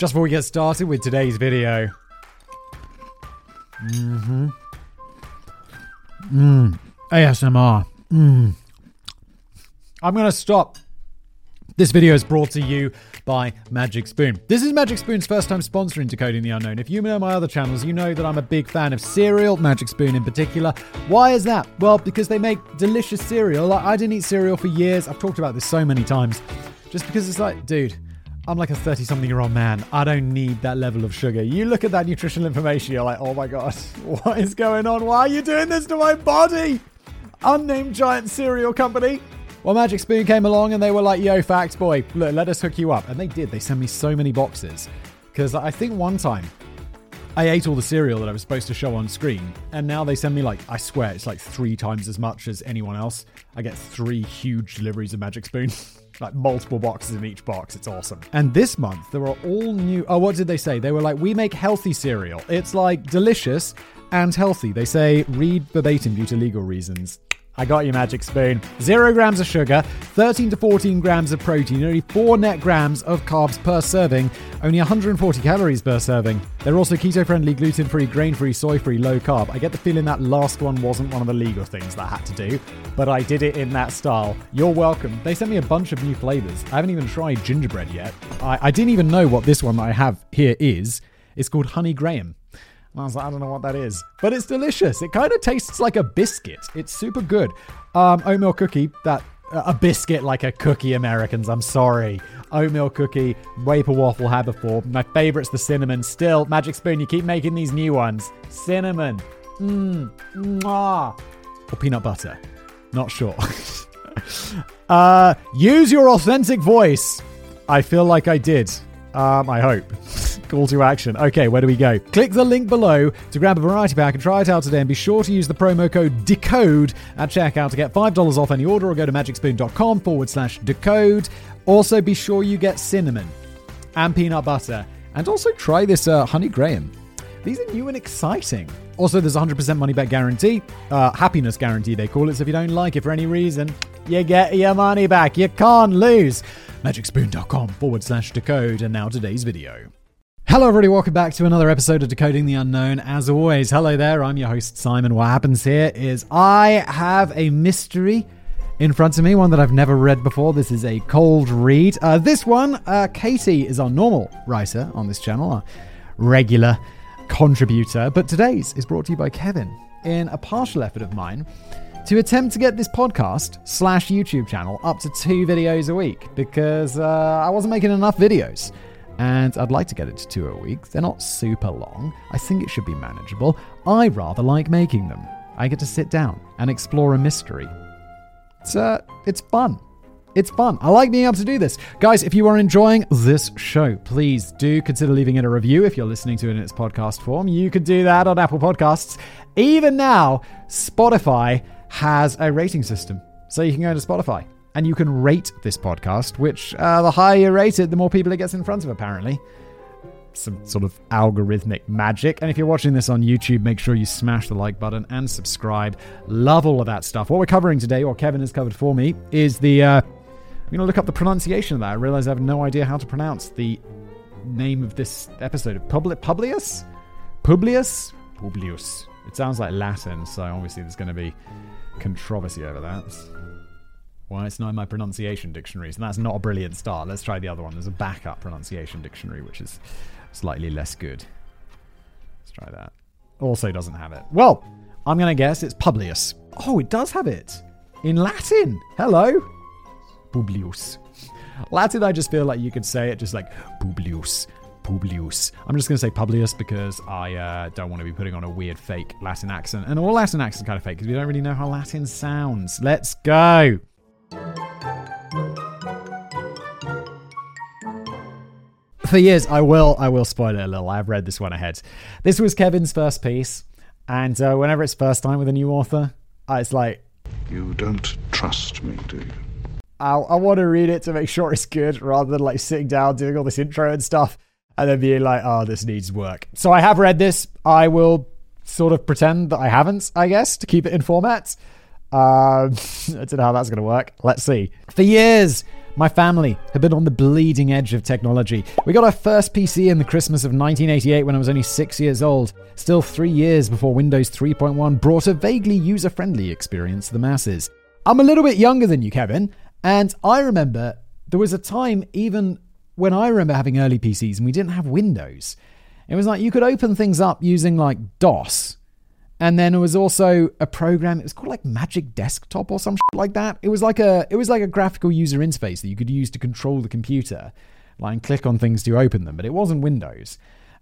Just before we get started with today's video. Mm-hmm. Mm. ASMR. Mm. I'm going to stop. This video is brought to you by Magic Spoon. This is Magic Spoon's first time sponsoring Decoding the Unknown. If you know my other channels, you know that I'm a big fan of cereal, Magic Spoon in particular. Why is that? Well, because they make delicious cereal. I didn't eat cereal for years. I've talked about this so many times. Just because it's like, dude, I'm like a 30 something year old man. I don't need that level of sugar. You look at that nutritional information, you're like, oh my god, what is going on? Why are you doing this to my body? Unnamed giant cereal company. Well, Magic Spoon came along and they were like, yo, Facts Boy, look, let us hook you up. And they did. They sent me so many boxes. Because I think one time I ate all the cereal that I was supposed to show on screen, and now they send me like I swear it's like three times as much as anyone else. I get three huge deliveries of Magic Spoon. like multiple boxes in each box. It's awesome. And this month, there are all new. Oh, what did they say? They were like, we make healthy cereal. It's like delicious and healthy. They say, read verbatim due to legal reasons. I got you, Magic Spoon. Zero grams of sugar, 13 to 14 grams of protein, only 4 net grams of carbs per serving, only 140 calories per serving. They're also keto friendly, gluten free, grain free, soy free, low carb. I get the feeling that last one wasn't one of the legal things that I had to do, but I did it in that style. You're welcome. They sent me a bunch of new flavors. I haven't even tried gingerbread yet. I, I didn't even know what this one that I have here is. It's called Honey Graham. And I was like, I don't know what that is. But it's delicious. It kind of tastes like a biscuit. It's super good. Um, oatmeal cookie, that uh, a biscuit like a cookie, Americans. I'm sorry. Oatmeal cookie, wafer waffle had before. My favorite's the cinnamon. Still, Magic Spoon, you keep making these new ones. Cinnamon. Mmm. Mwah. Or peanut butter. Not sure. uh, use your authentic voice. I feel like I did. Um, I hope. Call to action. Okay, where do we go? Click the link below to grab a variety pack and try it out today. And be sure to use the promo code DECODE at checkout to get $5 off any order or go to magicspoon.com forward slash decode. Also, be sure you get cinnamon and peanut butter. And also try this uh, Honey Graham. These are new and exciting. Also, there's 100% money back guarantee, uh, happiness guarantee, they call it. So if you don't like it for any reason, you get your money back. You can't lose. Magicspoon.com forward slash decode. And now today's video. Hello, everybody. Welcome back to another episode of Decoding the Unknown. As always, hello there. I'm your host, Simon. What happens here is I have a mystery in front of me, one that I've never read before. This is a cold read. Uh, this one, uh, Katie is our normal writer on this channel, our regular contributor, but today's is brought to you by Kevin in a partial effort of mine to attempt to get this podcast slash YouTube channel up to two videos a week because uh, I wasn't making enough videos. And I'd like to get it to two a week. They're not super long. I think it should be manageable. I rather like making them. I get to sit down and explore a mystery. It's uh, it's fun. It's fun. I like being able to do this. Guys, if you are enjoying this show, please do consider leaving it a review if you're listening to it in its podcast form. You could do that on Apple Podcasts. Even now, Spotify has a rating system. So you can go to Spotify and you can rate this podcast, which uh, the higher you rate it, the more people it gets in front of, apparently. Some sort of algorithmic magic. And if you're watching this on YouTube, make sure you smash the like button and subscribe. Love all of that stuff. What we're covering today, or Kevin has covered for me, is the. Uh, I'm going to look up the pronunciation of that. I realize I have no idea how to pronounce the name of this episode. Publi- Publius? Publius? Publius. It sounds like Latin, so obviously there's going to be controversy over that. Why it's not in my pronunciation dictionary. So that's not a brilliant start. Let's try the other one. There's a backup pronunciation dictionary, which is slightly less good. Let's try that. Also doesn't have it. Well, I'm going to guess it's Publius. Oh, it does have it. In Latin. Hello. Publius. Latin, I just feel like you could say it just like Publius. Publius. I'm just going to say Publius because I uh, don't want to be putting on a weird fake Latin accent. And all Latin accents are kind of fake because we don't really know how Latin sounds. Let's go. For years, I will, I will spoil it a little. I've read this one ahead. This was Kevin's first piece, and uh, whenever it's first time with a new author, it's like You don't trust me, do you? I, I want to read it to make sure it's good rather than like sitting down doing all this intro and stuff and then being like, oh, this needs work. So I have read this. I will sort of pretend that I haven't, I guess, to keep it in format. Um, I don't know how that's going to work. Let's see. For years, my family had been on the bleeding edge of technology. We got our first PC in the Christmas of 1988 when I was only six years old, still three years before Windows 3.1 brought a vaguely user friendly experience to the masses. I'm a little bit younger than you, Kevin, and I remember there was a time even when I remember having early PCs and we didn't have Windows. It was like you could open things up using like DOS. And then it was also a program. It was called like Magic Desktop or some shit like that. It was like a it was like a graphical user interface that you could use to control the computer, like and click on things to open them. But it wasn't Windows.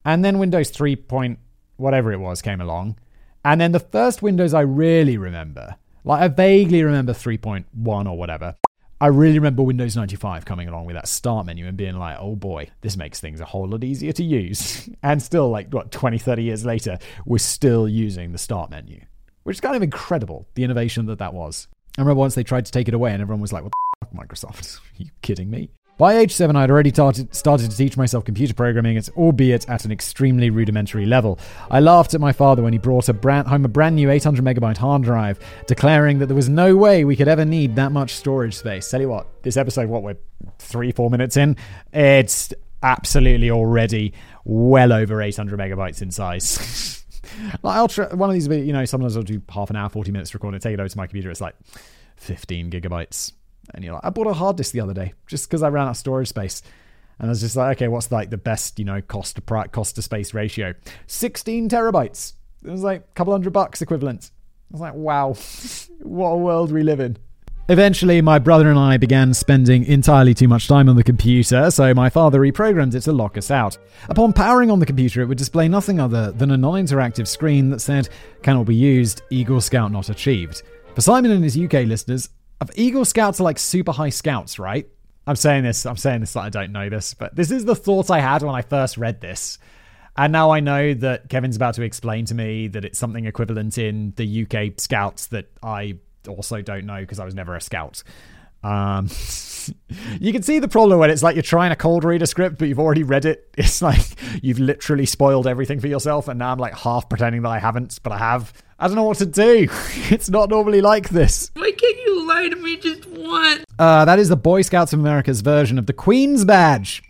And then Windows 3. Point whatever it was came along. And then the first Windows I really remember, like I vaguely remember 3.1 or whatever, I really remember Windows 95 coming along with that start menu and being like, oh boy, this makes things a whole lot easier to use. and still, like, what, 20, 30 years later, we're still using the start menu, which is kind of incredible, the innovation that that was. I remember once they tried to take it away and everyone was like, what the fuck, Microsoft? Are you kidding me? By age seven, I'd already started, started to teach myself computer programming, albeit at an extremely rudimentary level. I laughed at my father when he brought a brand, home a brand new 800 megabyte hard drive, declaring that there was no way we could ever need that much storage space. Tell you what, this episode, what we're three, four minutes in, it's absolutely already well over 800 megabytes in size. like I'll try, one of these, you know, sometimes I'll do half an hour, 40 minutes recording, take it over to my computer. It's like 15 gigabytes and you're like, I bought a hard disk the other day just because I ran out of storage space. And I was just like, okay, what's like the best, you know, cost to cost to space ratio? 16 terabytes. It was like a couple hundred bucks equivalent. I was like, wow, what a world we live in. Eventually, my brother and I began spending entirely too much time on the computer, so my father reprogrammed it to lock us out. Upon powering on the computer, it would display nothing other than a non interactive screen that said, cannot be used, Eagle Scout not achieved. For Simon and his UK listeners, Eagle Scouts are like super high scouts, right? I'm saying this, I'm saying this like I don't know this, but this is the thought I had when I first read this. And now I know that Kevin's about to explain to me that it's something equivalent in the UK Scouts that I also don't know because I was never a scout. Um, you can see the problem when it's like you're trying to cold read a script, but you've already read it. It's like you've literally spoiled everything for yourself, and now I'm like half pretending that I haven't, but I have. I don't know what to do. It's not normally like this. Why can't you lie to me just once? Uh, that is the Boy Scouts of America's version of the Queen's Badge.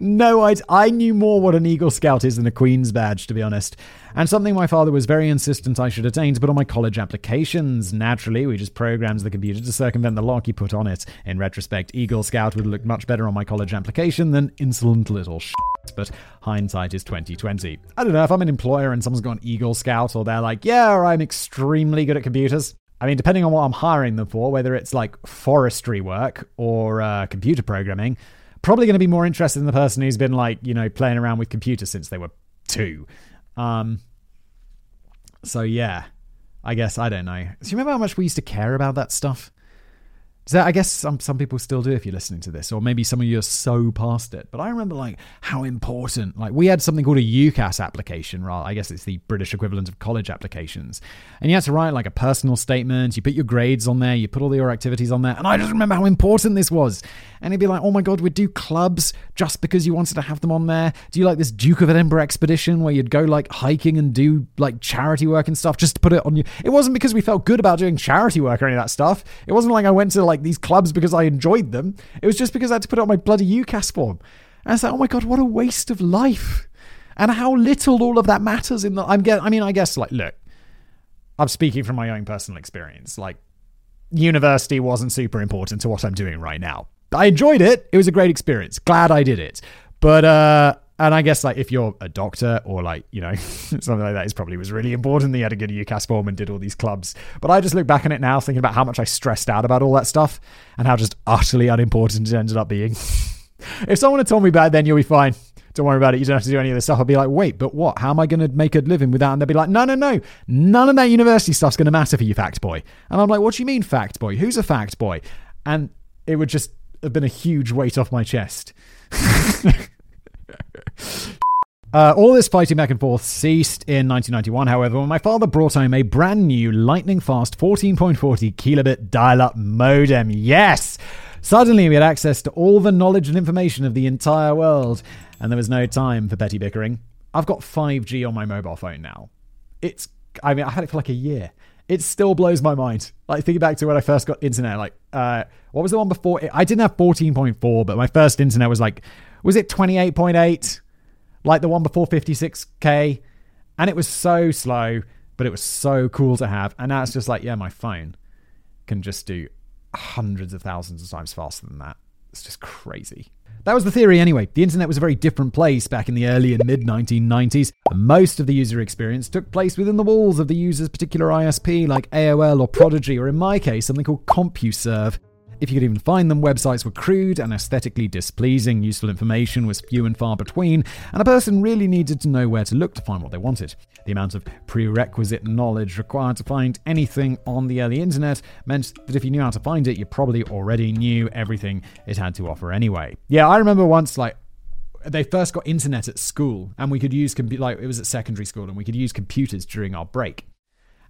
No, I, I knew more what an Eagle Scout is than a Queen's Badge, to be honest. And something my father was very insistent I should attain to put on my college applications. Naturally, we just programmed the computer to circumvent the lock he put on it. In retrospect, Eagle Scout would look much better on my college application than insolent little shit. But hindsight is 2020. I don't know if I'm an employer and someone's got an Eagle Scout, or they're like, yeah, I'm extremely good at computers. I mean, depending on what I'm hiring them for, whether it's like forestry work or uh, computer programming, probably going to be more interested in the person who's been like, you know, playing around with computers since they were two. Um, so yeah, I guess I don't know. Do you remember how much we used to care about that stuff? So I guess some some people still do if you're listening to this, or maybe some of you are so past it. But I remember like how important. Like we had something called a UCAS application, right? I guess it's the British equivalent of college applications, and you had to write like a personal statement. You put your grades on there, you put all your activities on there, and I just remember how important this was. And it'd be like, oh my god, we'd do clubs just because you wanted to have them on there. Do you like this Duke of Edinburgh expedition where you'd go like hiking and do like charity work and stuff just to put it on you? It wasn't because we felt good about doing charity work or any of that stuff. It wasn't like I went to like these clubs because I enjoyed them. It was just because I had to put on my bloody UCAS form. And I was like, oh my god, what a waste of life. And how little all of that matters in the I'm get I mean, I guess like look, I'm speaking from my own personal experience. Like university wasn't super important to what I'm doing right now. I enjoyed it. It was a great experience. Glad I did it. But uh and I guess like if you're a doctor or like, you know, something like that is probably was really important that you had a good UCAS form and did all these clubs. But I just look back on it now thinking about how much I stressed out about all that stuff and how just utterly unimportant it ended up being. if someone had told me back then you'll be fine. Don't worry about it. You don't have to do any of this stuff. I'd be like, wait, but what? How am I going to make a living without? And they'd be like, no, no, no. None of that university stuff's going to matter for you, fact boy. And I'm like, what do you mean, fact boy? Who's a fact boy? And it would just have been a huge weight off my chest. Uh, all this fighting back and forth ceased in 1991, however, when my father brought home a brand new lightning fast 14.40 kilobit dial up modem. Yes! Suddenly, we had access to all the knowledge and information of the entire world, and there was no time for petty bickering. I've got 5G on my mobile phone now. It's, I mean, I had it for like a year. It still blows my mind. Like, thinking back to when I first got internet, like, uh, what was the one before? I didn't have 14.4, but my first internet was like, was it 28.8? Like the one before 56k and it was so slow but it was so cool to have and now it's just like yeah my phone can just do hundreds of thousands of times faster than that it's just crazy that was the theory anyway. The internet was a very different place back in the early and mid 1990s. Most of the user experience took place within the walls of the user's particular ISP, like AOL or Prodigy, or in my case, something called CompuServe. If you could even find them, websites were crude and aesthetically displeasing, useful information was few and far between, and a person really needed to know where to look to find what they wanted. The amount of prerequisite knowledge required to find anything on the early internet meant that if you knew how to find it, you probably already knew everything it had to offer anyway. Yeah, I remember once, like, they first got internet at school, and we could use compu- like it was at secondary school, and we could use computers during our break.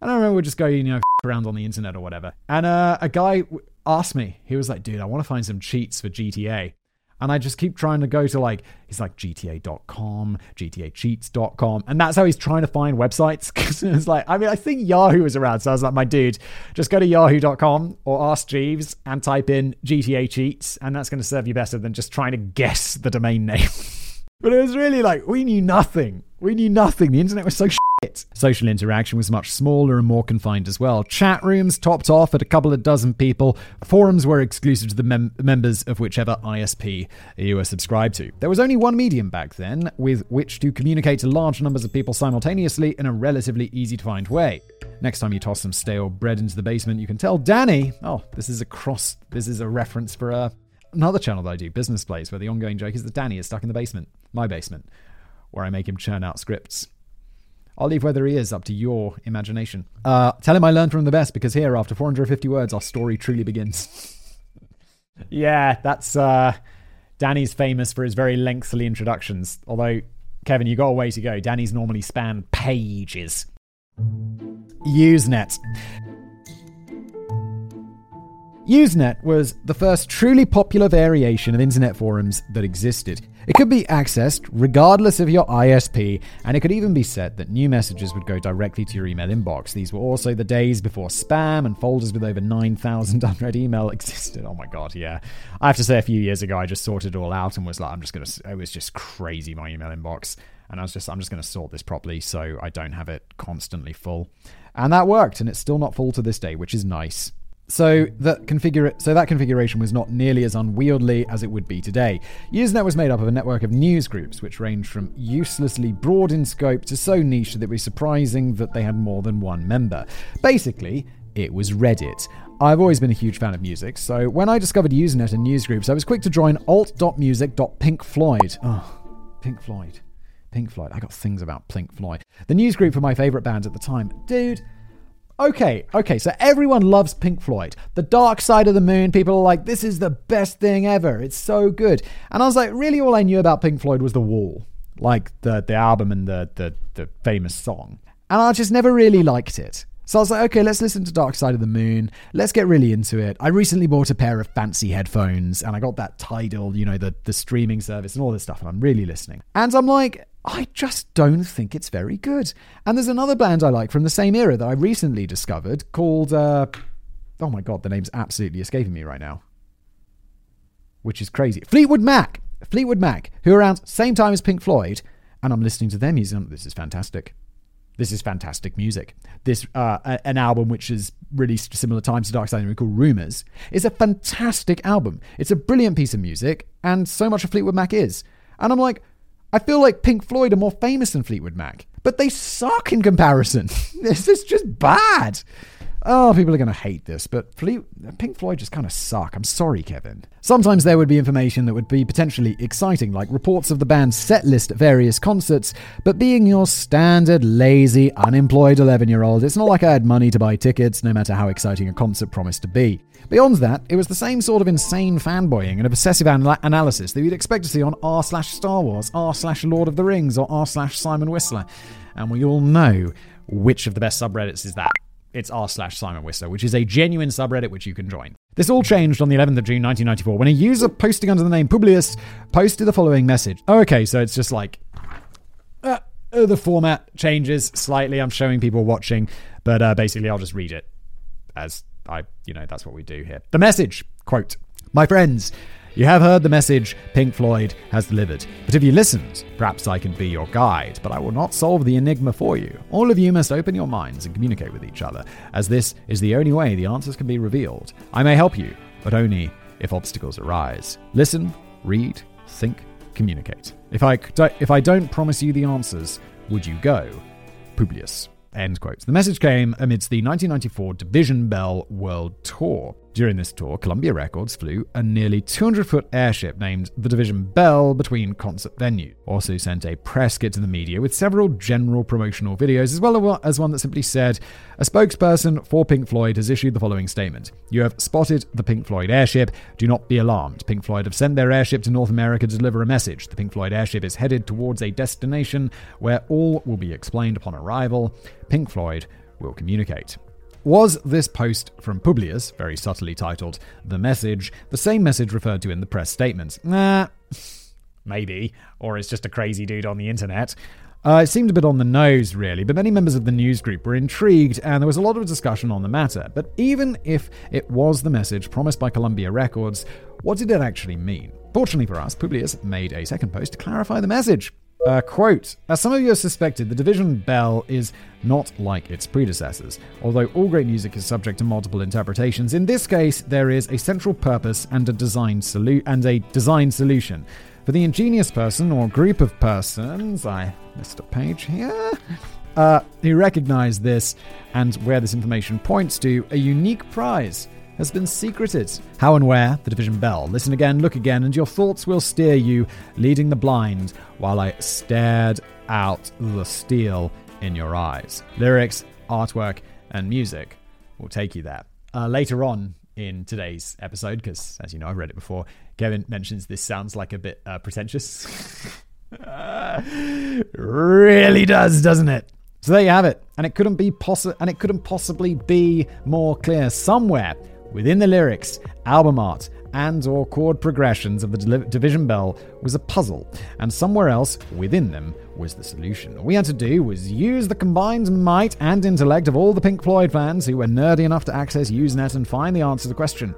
And I remember we'd just go, you know, around on the internet or whatever. And uh, a guy asked me, he was like, dude, I want to find some cheats for GTA. And I just keep trying to go to like, he's like GTA.com, GTAcheats.com. And that's how he's trying to find websites. Cause it's like, I mean, I think Yahoo was around. So I was like, my dude, just go to yahoo.com or ask Jeeves and type in GTA cheats. And that's going to serve you better than just trying to guess the domain name. but it was really like, we knew nothing. We knew nothing. The internet was so Social interaction was much smaller and more confined as well. Chat rooms topped off at a couple of dozen people. Forums were exclusive to the mem- members of whichever ISP you were subscribed to. There was only one medium back then with which to communicate to large numbers of people simultaneously in a relatively easy to find way. Next time you toss some stale bread into the basement, you can tell Danny, oh, this is a cross, this is a reference for uh, another channel that I do, Business Plays, where the ongoing joke is that Danny is stuck in the basement, my basement, where I make him churn out scripts. I'll leave whether he is up to your imagination. Uh, tell him I learned from the best because here, after 450 words, our story truly begins. yeah, that's uh, Danny's famous for his very lengthy introductions. Although, Kevin, you got a way to go. Danny's normally span pages. Usenet. Usenet was the first truly popular variation of internet forums that existed. It could be accessed regardless of your ISP, and it could even be set that new messages would go directly to your email inbox. These were also the days before spam and folders with over 9,000 unread email existed. Oh my god, yeah. I have to say, a few years ago, I just sorted it all out and was like, I'm just gonna, it was just crazy, my email inbox. And I was just, I'm just gonna sort this properly so I don't have it constantly full. And that worked, and it's still not full to this day, which is nice. So that, configura- so that configuration was not nearly as unwieldy as it would be today. Usenet was made up of a network of news groups, which ranged from uselessly broad in scope to so niche that it was surprising that they had more than one member. Basically, it was Reddit. I've always been a huge fan of music, so when I discovered Usenet and newsgroups, I was quick to join alt.music.pinkfloyd. Oh, Pink Floyd. Pink Floyd. I got things about Pink Floyd. The newsgroup for my favorite bands at the time. Dude, Okay, okay, so everyone loves Pink Floyd. The Dark Side of the Moon, people are like, this is the best thing ever. It's so good. And I was like, really, all I knew about Pink Floyd was The Wall, like the, the album and the, the, the famous song. And I just never really liked it. So I was like, okay, let's listen to Dark Side of the Moon. Let's get really into it. I recently bought a pair of fancy headphones and I got that Tidal, you know, the, the streaming service and all this stuff. And I'm really listening. And I'm like, I just don't think it's very good. And there's another band I like from the same era that I recently discovered called, uh, oh my God, the name's absolutely escaping me right now. Which is crazy. Fleetwood Mac. Fleetwood Mac, who are around same time as Pink Floyd. And I'm listening to their music. This is fantastic. This is fantastic music. This uh, an album which is released similar times to Dark Side of the Moon called Rumors is a fantastic album. It's a brilliant piece of music, and so much of Fleetwood Mac is. And I'm like, I feel like Pink Floyd are more famous than Fleetwood Mac, but they suck in comparison. this is just bad. Oh, people are going to hate this, but Pink Floyd just kind of suck. I'm sorry, Kevin. Sometimes there would be information that would be potentially exciting, like reports of the band's set list at various concerts, but being your standard, lazy, unemployed 11 year old, it's not like I had money to buy tickets, no matter how exciting a concert promised to be. Beyond that, it was the same sort of insane fanboying and obsessive anal- analysis that you'd expect to see on r slash Star Wars, r slash Lord of the Rings, or r slash Simon Whistler. And we all know which of the best subreddits is that it's r slash Simon Whistler, which is a genuine subreddit which you can join. This all changed on the 11th of June 1994 when a user posting under the name Publius posted the following message. Oh, okay, so it's just like uh, uh, the format changes slightly. I'm showing people watching, but uh, basically I'll just read it as I, you know, that's what we do here. The message quote: My friends. You have heard the message Pink Floyd has delivered, but if you listened, perhaps I can be your guide, but I will not solve the enigma for you. All of you must open your minds and communicate with each other, as this is the only way the answers can be revealed. I may help you, but only if obstacles arise. Listen, read, think, communicate. If I, if I don't promise you the answers, would you go? Publius. End quote. The message came amidst the 1994 Division Bell World Tour. During this tour, Columbia Records flew a nearly 200 foot airship named the Division Bell between concert venues. Also sent a press kit to the media with several general promotional videos, as well as one that simply said, A spokesperson for Pink Floyd has issued the following statement You have spotted the Pink Floyd airship. Do not be alarmed. Pink Floyd have sent their airship to North America to deliver a message. The Pink Floyd airship is headed towards a destination where all will be explained upon arrival. Pink Floyd will communicate. Was this post from Publius, very subtly titled The Message, the same message referred to in the press statements? Nah, maybe. Or it's just a crazy dude on the internet. Uh, it seemed a bit on the nose, really, but many members of the news group were intrigued and there was a lot of discussion on the matter. But even if it was the message promised by Columbia Records, what did it actually mean? Fortunately for us, Publius made a second post to clarify the message. Uh, quote As some of you have suspected, the Division Bell is not like its predecessors. Although all great music is subject to multiple interpretations, in this case there is a central purpose and a design solu- and a design solution. For the ingenious person or group of persons, I missed a page here, uh, who recognize this and where this information points to, a unique prize has been secreted. How and where? The Division Bell. Listen again, look again, and your thoughts will steer you, leading the blind, while I stared out the steel in your eyes. Lyrics, artwork, and music will take you there. Uh, later on in today's episode, because as you know, I've read it before, Kevin mentions this sounds like a bit uh, pretentious. really does, doesn't it? So there you have it, and it couldn't be possi- and it couldn't possibly be more clear. Somewhere within the lyrics, album art, and or chord progressions of the Division Bell was a puzzle, and somewhere else within them was the solution. All we had to do was use the combined might and intellect of all the Pink Floyd fans who were nerdy enough to access Usenet and find the answer to the question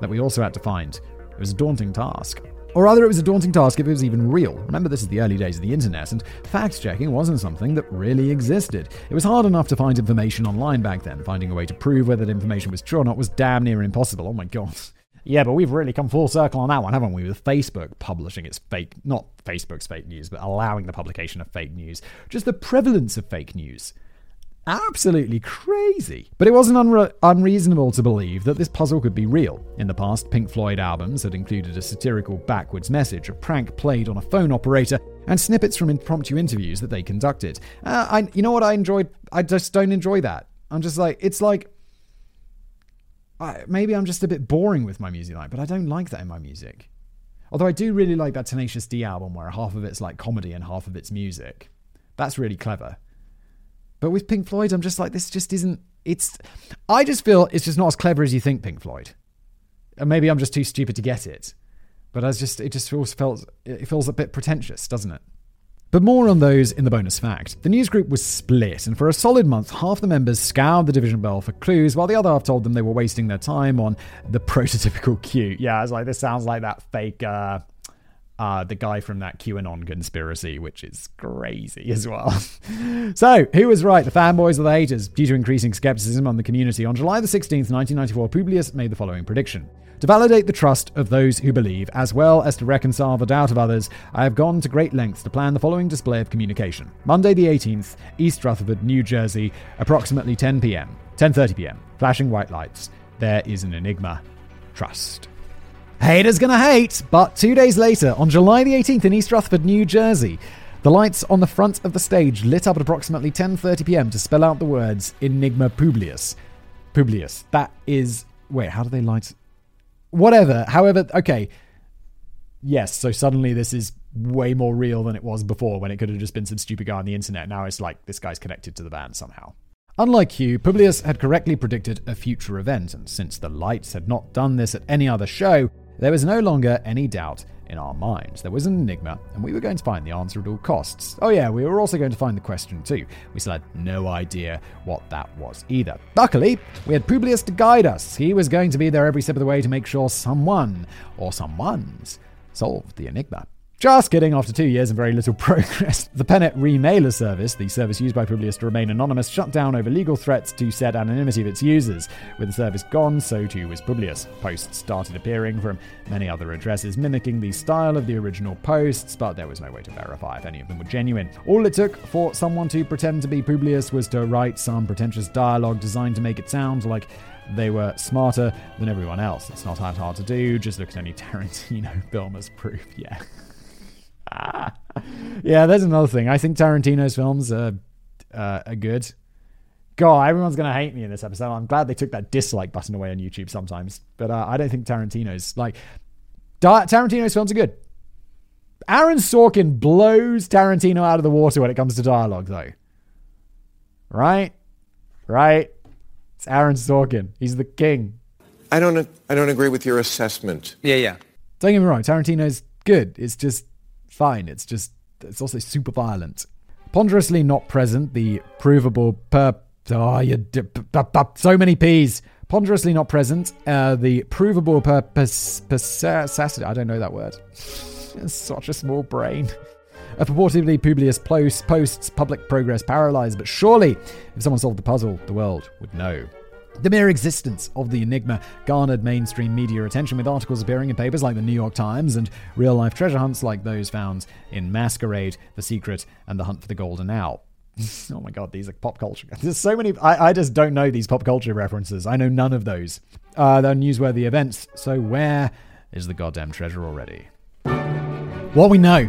that we also had to find. It was a daunting task. Or rather, it was a daunting task if it was even real. Remember, this is the early days of the internet, and fact checking wasn't something that really existed. It was hard enough to find information online back then. Finding a way to prove whether the information was true or not was damn near impossible. Oh my god. Yeah, but we've really come full circle on that one, haven't we? With Facebook publishing its fake, not Facebook's fake news, but allowing the publication of fake news. Just the prevalence of fake news absolutely crazy. But it wasn't unre- unreasonable to believe that this puzzle could be real. In the past, Pink Floyd albums had included a satirical backwards message, a prank played on a phone operator, and snippets from impromptu interviews that they conducted. Uh, I, you know what I enjoyed? I just don't enjoy that. I'm just like, it's like, I, maybe I'm just a bit boring with my music, like, but I don't like that in my music. Although I do really like that Tenacious D album where half of it's like comedy and half of it's music. That's really clever. But with Pink Floyd, I'm just like, this just isn't. It's. I just feel it's just not as clever as you think, Pink Floyd. And maybe I'm just too stupid to get it. But I just, it just feels felt, it feels a bit pretentious, doesn't it? But more on those in the bonus fact. The news group was split, and for a solid month, half the members scoured the Division Bell for clues, while the other half told them they were wasting their time on the prototypical Q. Yeah, I was like, this sounds like that fake, uh, uh, the guy from that QAnon conspiracy, which is crazy as well. so, who was right, the fanboys or the haters? Due to increasing skepticism on the community, on July the 16th, 1994, Publius made the following prediction. To validate the trust of those who believe, as well as to reconcile the doubt of others, I have gone to great lengths to plan the following display of communication. Monday the 18th, East Rutherford, New Jersey, approximately 10 p.m. 10:30 p.m. Flashing white lights. There is an enigma. Trust. Haters gonna hate, but two days later, on July the 18th in East Rutherford, New Jersey, the lights on the front of the stage lit up at approximately 10:30 p.m. to spell out the words Enigma Publius. Publius. That is wait, how do they light whatever. However, okay. Yes, so suddenly this is way more real than it was before when it could have just been some stupid guy on the internet. Now it's like this guy's connected to the band somehow. Unlike Q, Publius had correctly predicted a future event, and since the Lights had not done this at any other show, there was no longer any doubt in our minds. There was an enigma, and we were going to find the answer at all costs. Oh, yeah, we were also going to find the question too. We still had no idea what that was either. Luckily, we had Publius to guide us. He was going to be there every step of the way to make sure someone, or someones, solved the enigma. Just kidding, after two years and very little progress, the Penet Remailer service, the service used by Publius to remain anonymous, shut down over legal threats to said anonymity of its users. With the service gone, so too was Publius. Posts started appearing from many other addresses, mimicking the style of the original posts, but there was no way to verify if any of them were genuine. All it took for someone to pretend to be Publius was to write some pretentious dialogue designed to make it sound like they were smarter than everyone else. It's not that hard to do, just look at any Tarantino film as proof, yeah. yeah, there's another thing. I think Tarantino's films are, uh, are good. God, everyone's going to hate me in this episode. I'm glad they took that dislike button away on YouTube sometimes. But uh, I don't think Tarantino's like. Tarantino's films are good. Aaron Sorkin blows Tarantino out of the water when it comes to dialogue, though. Right? Right? It's Aaron Sorkin. He's the king. I don't. I don't agree with your assessment. Yeah, yeah. Don't get me wrong. Tarantino's good. It's just fine. It's just, it's also super violent. Ponderously not present, the provable per. Oh, you so many P's. Ponderously not present, uh, the provable purpose. I don't know that word. Such a small brain. A purportedly Publius post, posts public progress paralyzed, but surely, if someone solved the puzzle, the world would know. The mere existence of the enigma garnered mainstream media attention, with articles appearing in papers like the New York Times and real life treasure hunts like those found in Masquerade, The Secret, and The Hunt for the Golden Owl. oh my god, these are pop culture. There's so many. I, I just don't know these pop culture references. I know none of those. Uh, they're newsworthy events. So where is the goddamn treasure already? What we know.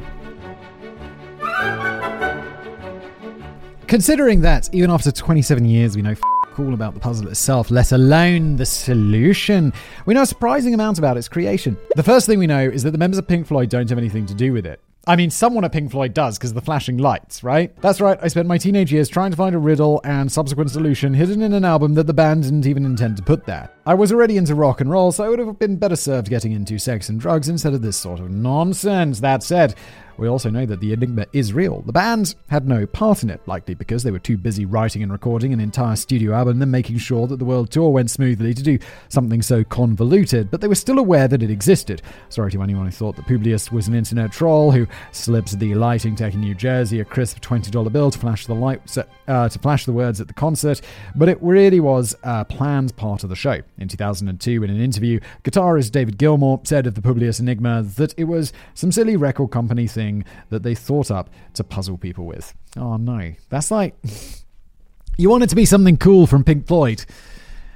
Considering that, even after 27 years, we know cool about the puzzle itself, let alone the solution. We know a surprising amount about its creation. The first thing we know is that the members of Pink Floyd don't have anything to do with it. I mean, someone at Pink Floyd does because of the flashing lights, right? That's right, I spent my teenage years trying to find a riddle and subsequent solution hidden in an album that the band didn't even intend to put there. I was already into rock and roll, so I would have been better served getting into sex and drugs instead of this sort of nonsense. That said, we also know that the Enigma is real. The band had no part in it, likely because they were too busy writing and recording an entire studio album and making sure that the world tour went smoothly to do something so convoluted, but they were still aware that it existed. Sorry to anyone who thought that Publius was an internet troll who slips the lighting tech in New Jersey a crisp $20 bill to flash the lights, uh, to flash the words at the concert, but it really was a planned part of the show. In 2002, in an interview, guitarist David Gilmour said of the Publius Enigma that it was some silly record company thing thing that they thought up to puzzle people with. Oh no. That's like. you want it to be something cool from Pink Floyd.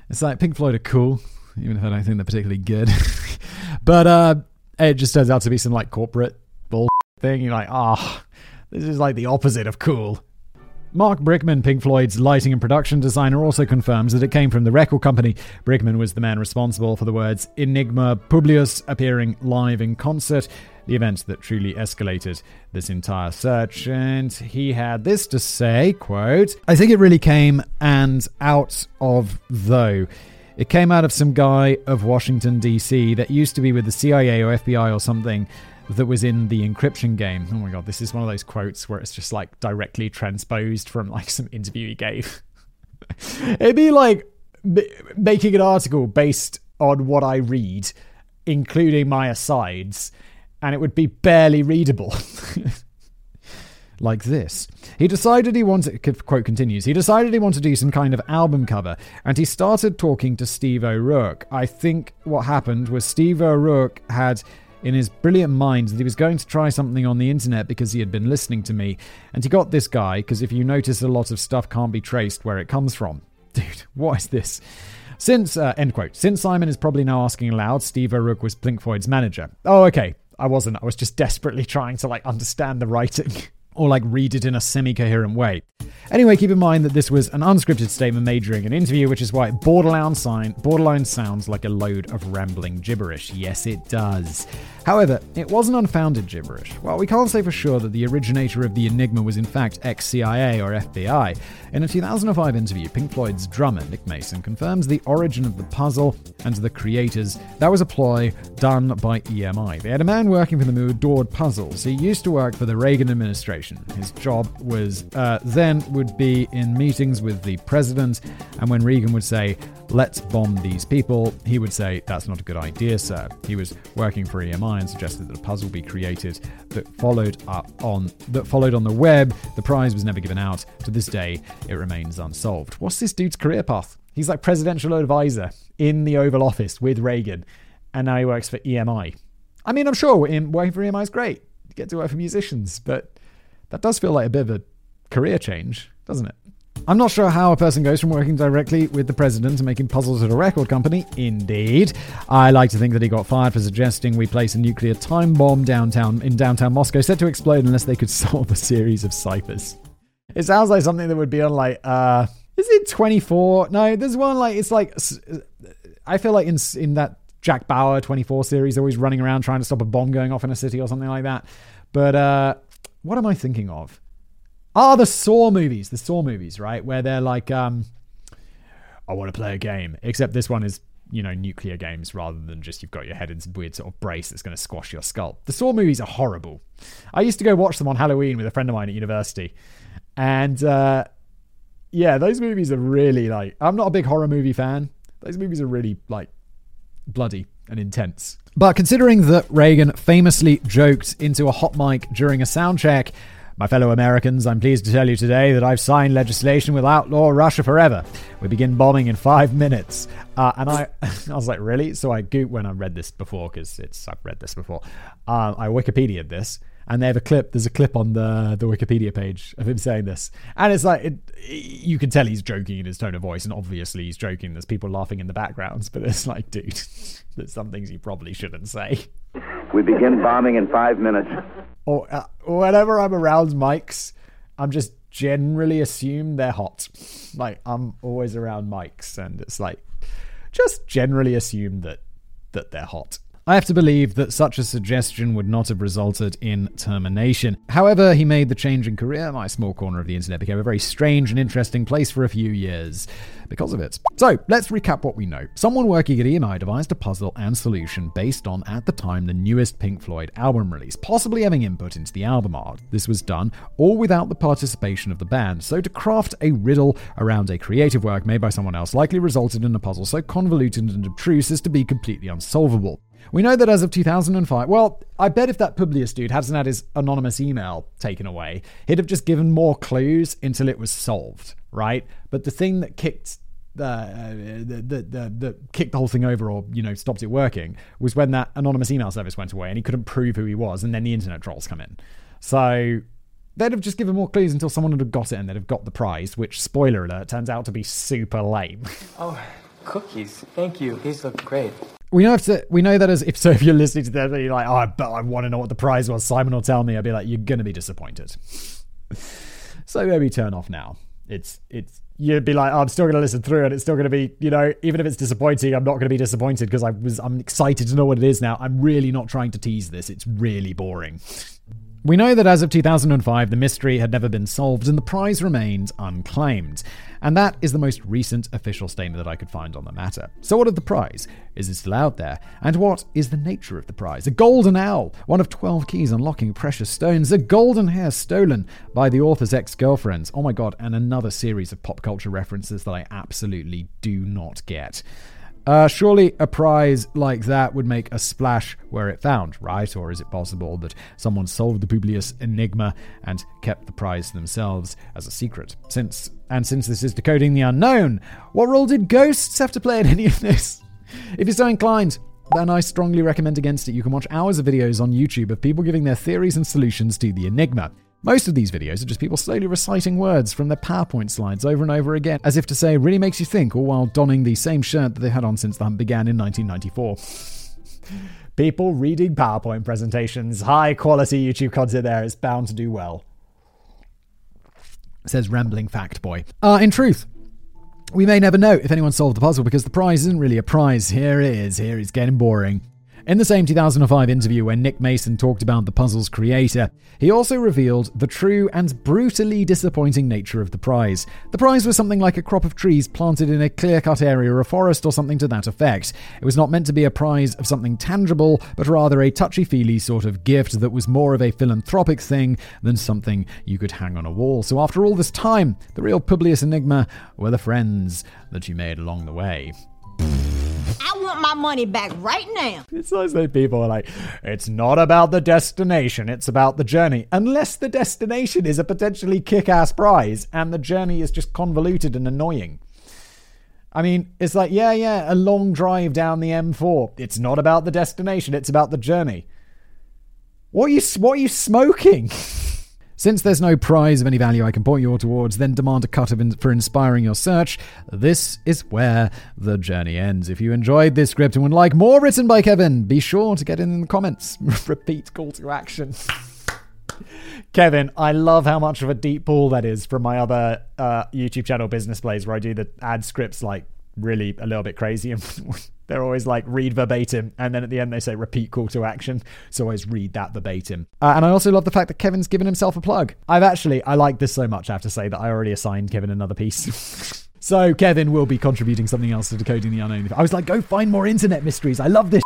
It's like Pink Floyd are cool, even if I don't think they're particularly good. but uh, it just turns out to be some like corporate bull thing. You're like, ah, oh, this is like the opposite of cool. Marc Brickman, Pink Floyd's lighting and production designer, also confirms that it came from the record company. Brickman was the man responsible for the words Enigma Publius appearing live in concert the event that truly escalated this entire search. And he had this to say, quote, I think it really came and out of though. It came out of some guy of Washington, D.C. that used to be with the CIA or FBI or something that was in the encryption game. Oh my god, this is one of those quotes where it's just like directly transposed from like some interview he gave. It'd be like making an article based on what I read, including my asides, and it would be barely readable. like this. He decided he wanted, quote continues, he decided he wanted to do some kind of album cover, and he started talking to Steve O'Rourke. I think what happened was Steve O'Rourke had in his brilliant mind that he was going to try something on the internet because he had been listening to me, and he got this guy because if you notice a lot of stuff can't be traced where it comes from. Dude, what is this? Since, uh, end quote, since Simon is probably now asking aloud, Steve O'Rourke was Pink Floyd's manager. Oh, okay. I wasn't. I was just desperately trying to like understand the writing. or like read it in a semi coherent way. Anyway, keep in mind that this was an unscripted statement made during an interview, which is why borderline, sign, borderline sounds like a load of rambling gibberish. Yes, it does. However, it wasn't unfounded gibberish. While we can't say for sure that the originator of the enigma was in fact ex CIA or FBI, in a 2005 interview, Pink Floyd's drummer Nick Mason confirms the origin of the puzzle and the creators. That was a ploy done by EMI. They had a man working for them who adored puzzles. He used to work for the Reagan administration. His job was uh, then would be in meetings with the president, and when Reagan would say, let's bomb these people, he would say, that's not a good idea, sir. He was working for EMI and suggested that a puzzle be created that followed up on that followed on the web. The prize was never given out. To this day, it remains unsolved. What's this dude's career path? He's like presidential advisor in the Oval Office with Reagan, and now he works for EMI. I mean, I'm sure working for EMI is great. You get to work for musicians, but that does feel like a bit of a career change, doesn't it? I'm not sure how a person goes from working directly with the president to making puzzles at a record company. Indeed. I like to think that he got fired for suggesting we place a nuclear time bomb downtown in downtown Moscow set to explode unless they could solve a series of ciphers. It sounds like something that would be on like uh is it 24? No, there's one like it's like I feel like in in that Jack Bauer 24 series always running around trying to stop a bomb going off in a city or something like that. But uh what am I thinking of? Ah, the Saw movies, the Saw movies, right? Where they're like, um, I want to play a game. Except this one is, you know, nuclear games rather than just you've got your head in some weird sort of brace that's going to squash your skull. The Saw movies are horrible. I used to go watch them on Halloween with a friend of mine at university. And uh, yeah, those movies are really like, I'm not a big horror movie fan. Those movies are really like bloody and intense. But considering that Reagan famously joked into a hot mic during a sound check, my fellow Americans, I'm pleased to tell you today that I've signed legislation will outlaw Russia forever. We begin bombing in five minutes. Uh, and I, I was like, really? So I go when I read this before because it's I've read this before. Uh, I Wikipedia'd this, and they have a clip. There's a clip on the the Wikipedia page of him saying this, and it's like it, you can tell he's joking in his tone of voice, and obviously he's joking. There's people laughing in the backgrounds, but it's like, dude, there's some things you probably shouldn't say. We begin bombing in five minutes or uh, whenever I'm around mics, I'm just generally assume they're hot. Like I'm always around mics, and it's like just generally assume that that they're hot. I have to believe that such a suggestion would not have resulted in termination. However, he made the change in career. My small corner of the internet became a very strange and interesting place for a few years because of it. So, let's recap what we know. Someone working at EMI devised a puzzle and solution based on, at the time, the newest Pink Floyd album release, possibly having input into the album art. This was done all without the participation of the band, so to craft a riddle around a creative work made by someone else likely resulted in a puzzle so convoluted and obtruse as to be completely unsolvable. We know that as of 2005, well, I bet if that Publius dude hadn't had his anonymous email taken away, he'd have just given more clues until it was solved, right? But the thing that kicked the, uh, the, the, the, the, kicked the whole thing over or you know stopped it working was when that anonymous email service went away and he couldn't prove who he was and then the internet trolls come in. So they'd have just given more clues until someone would have got it and they'd have got the prize which spoiler alert turns out to be super lame. Oh cookies. Thank you. These look great we know if to, we know that as if so if you're listening to that you're like, oh, but I want to know what the prize was. Simon will tell me. I'd be like, you're gonna be disappointed. so maybe turn off now. It's it's you'd be like, oh, I'm still gonna listen through, and it's still gonna be, you know, even if it's disappointing, I'm not gonna be disappointed because I was I'm excited to know what it is now. I'm really not trying to tease this. It's really boring. We know that as of 2005, the mystery had never been solved and the prize remained unclaimed. And that is the most recent official statement that I could find on the matter. So, what of the prize? Is it still out there? And what is the nature of the prize? A golden owl, one of 12 keys unlocking precious stones, a golden hair stolen by the author's ex girlfriends. Oh my god, and another series of pop culture references that I absolutely do not get. Uh, surely a prize like that would make a splash where it found, right? Or is it possible that someone solved the Publius enigma and kept the prize themselves as a secret? Since and since this is decoding the unknown, what role did ghosts have to play in any of this? If you're so inclined, then I strongly recommend against it. You can watch hours of videos on YouTube of people giving their theories and solutions to the enigma. Most of these videos are just people slowly reciting words from their PowerPoint slides over and over again, as if to say, really makes you think, all while donning the same shirt that they had on since the hunt began in 1994. people reading PowerPoint presentations, high quality YouTube content there is bound to do well. Says Rambling Fact Boy. Uh, in truth, we may never know if anyone solved the puzzle because the prize isn't really a prize. Here it is. Here it's getting boring. In the same 2005 interview where Nick Mason talked about the puzzle's creator, he also revealed the true and brutally disappointing nature of the prize. The prize was something like a crop of trees planted in a clear cut area or forest or something to that effect. It was not meant to be a prize of something tangible, but rather a touchy feely sort of gift that was more of a philanthropic thing than something you could hang on a wall. So after all this time, the real Publius Enigma were the friends that you made along the way. I want my money back right now. It's always those people are like, it's not about the destination, it's about the journey. Unless the destination is a potentially kick ass prize and the journey is just convoluted and annoying. I mean, it's like, yeah, yeah, a long drive down the M4. It's not about the destination, it's about the journey. What are you, what are you smoking? Since there's no prize of any value I can point you all towards, then demand a cut in- for inspiring your search. This is where the journey ends. If you enjoyed this script and would like more written by Kevin, be sure to get in the comments. Repeat call to action. Kevin, I love how much of a deep pool that is from my other uh, YouTube channel, Business Plays, where I do the ad scripts like really a little bit crazy. And they're always like read verbatim. And then at the end they say repeat call to action. So always read that verbatim. Uh, and i also love the fact that kevin's given himself a plug. I've actually i like this so much i have to say that i already assigned kevin another piece. So kevin will be contributing something else to decoding the unknown. I was like go find more internet mysteries. I love this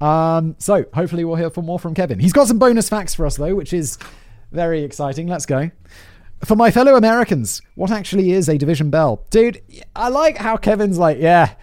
um, so hopefully we'll hear from more from kevin. He's got some bonus facts for us though which is very exciting. Let's go for my fellow Americans, what actually is a division bell? Dude, I like how Kevin's like, yeah,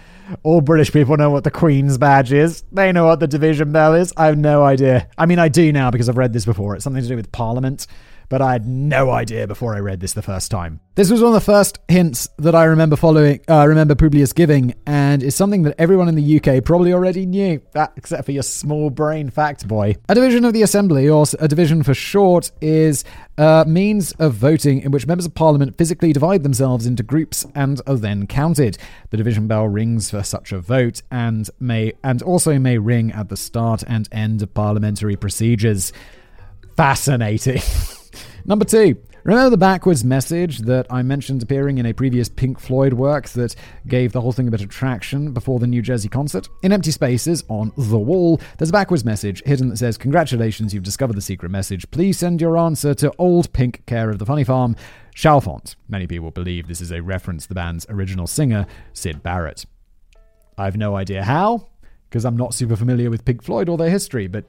all British people know what the Queen's badge is. They know what the division bell is. I have no idea. I mean, I do now because I've read this before. It's something to do with Parliament but I had no idea before I read this the first time. This was one of the first hints that I remember following, uh, remember Publius giving, and is something that everyone in the UK probably already knew, that, except for your small brain fact boy. A division of the Assembly, or a division for short, is a means of voting in which members of Parliament physically divide themselves into groups and are then counted. The division bell rings for such a vote and may and also may ring at the start and end of parliamentary procedures. Fascinating. Number two, remember the backwards message that I mentioned appearing in a previous Pink Floyd work that gave the whole thing a bit of traction before the New Jersey concert? In empty spaces on the wall, there's a backwards message hidden that says, Congratulations, you've discovered the secret message. Please send your answer to Old Pink Care of the Funny Farm, Chalfont. Many people believe this is a reference to the band's original singer, Syd Barrett. I've no idea how, because I'm not super familiar with Pink Floyd or their history, but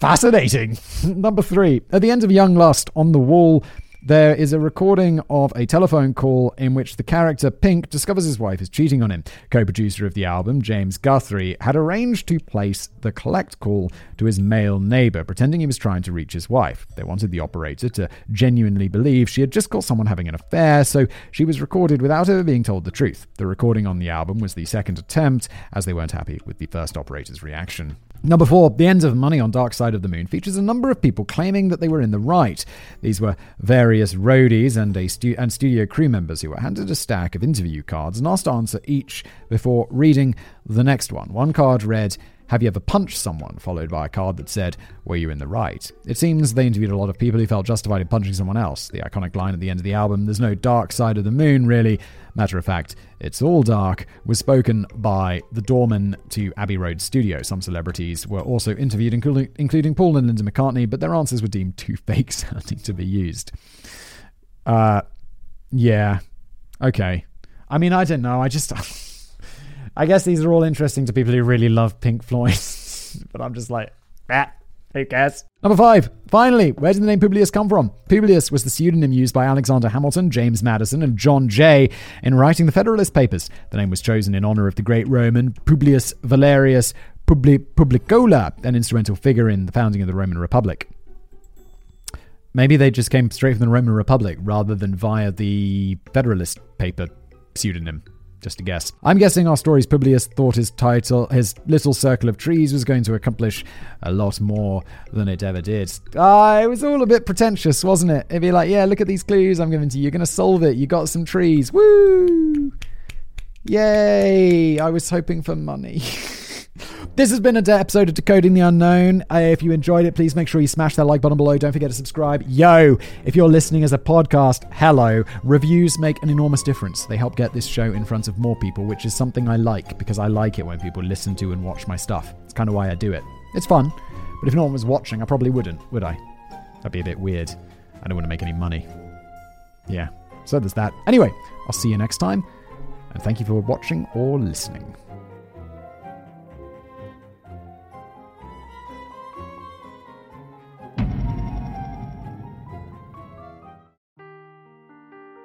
Fascinating. Number three. At the end of Young Lust on the wall, there is a recording of a telephone call in which the character Pink discovers his wife is cheating on him. Co producer of the album, James Guthrie, had arranged to place the collect call to his male neighbor, pretending he was trying to reach his wife. They wanted the operator to genuinely believe she had just caught someone having an affair, so she was recorded without ever being told the truth. The recording on the album was the second attempt, as they weren't happy with the first operator's reaction. Number four, The End of Money on Dark Side of the Moon features a number of people claiming that they were in the right. These were various roadies and, a stu- and studio crew members who were handed a stack of interview cards and asked to answer each before reading the next one. One card read, have you ever punched someone? Followed by a card that said, Were you in the right? It seems they interviewed a lot of people who felt justified in punching someone else. The iconic line at the end of the album, There's no dark side of the moon, really. Matter of fact, It's all dark, was spoken by the doorman to Abbey Road Studio. Some celebrities were also interviewed, including, Paul and Linda McCartney, but their answers were deemed too fake sounding to be used. Uh, yeah. Okay. I mean, I don't know. I just. I guess these are all interesting to people who really love Pink Floyd, but I'm just like, ah, Who cares? Number five. Finally, where did the name Publius come from? Publius was the pseudonym used by Alexander Hamilton, James Madison, and John Jay in writing the Federalist Papers. The name was chosen in honor of the great Roman Publius Valerius Publi- Publicola, an instrumental figure in the founding of the Roman Republic. Maybe they just came straight from the Roman Republic rather than via the Federalist paper pseudonym. Just a guess. I'm guessing our story's Publius thought his title, his little circle of trees, was going to accomplish a lot more than it ever did. Ah, it was all a bit pretentious, wasn't it? It'd be like, yeah, look at these clues I'm giving to you. You're going to solve it. You got some trees. Woo! Yay! I was hoping for money. This has been a episode of Decoding the Unknown. Uh, if you enjoyed it, please make sure you smash that like button below. Don't forget to subscribe. Yo, if you're listening as a podcast, hello. Reviews make an enormous difference. They help get this show in front of more people, which is something I like because I like it when people listen to and watch my stuff. It's kind of why I do it. It's fun, but if no one was watching, I probably wouldn't, would I? That'd be a bit weird. I don't want to make any money. Yeah, so there's that. Anyway, I'll see you next time, and thank you for watching or listening.